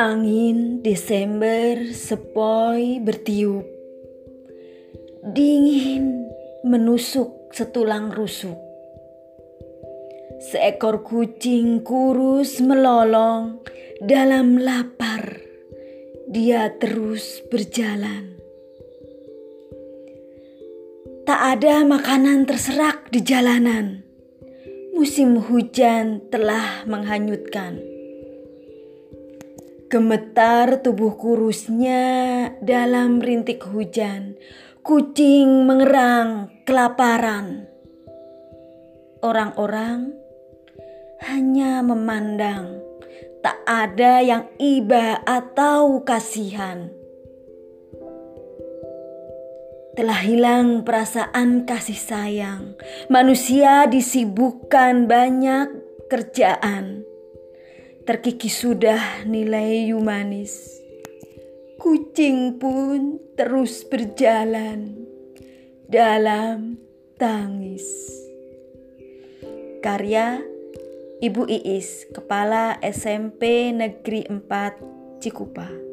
Angin Desember sepoi bertiup. Dingin menusuk setulang rusuk. Seekor kucing kurus melolong dalam lapar. Dia terus berjalan. Tak ada makanan terserak di jalanan Musim hujan telah menghanyutkan Gemetar tubuh kurusnya dalam rintik hujan. Kucing mengerang kelaparan. Orang-orang hanya memandang, tak ada yang iba atau kasihan. Telah hilang perasaan kasih sayang. Manusia disibukkan banyak kerjaan terkikis sudah nilai humanis. Kucing pun terus berjalan dalam tangis. Karya Ibu Iis, Kepala SMP Negeri 4 Cikupa.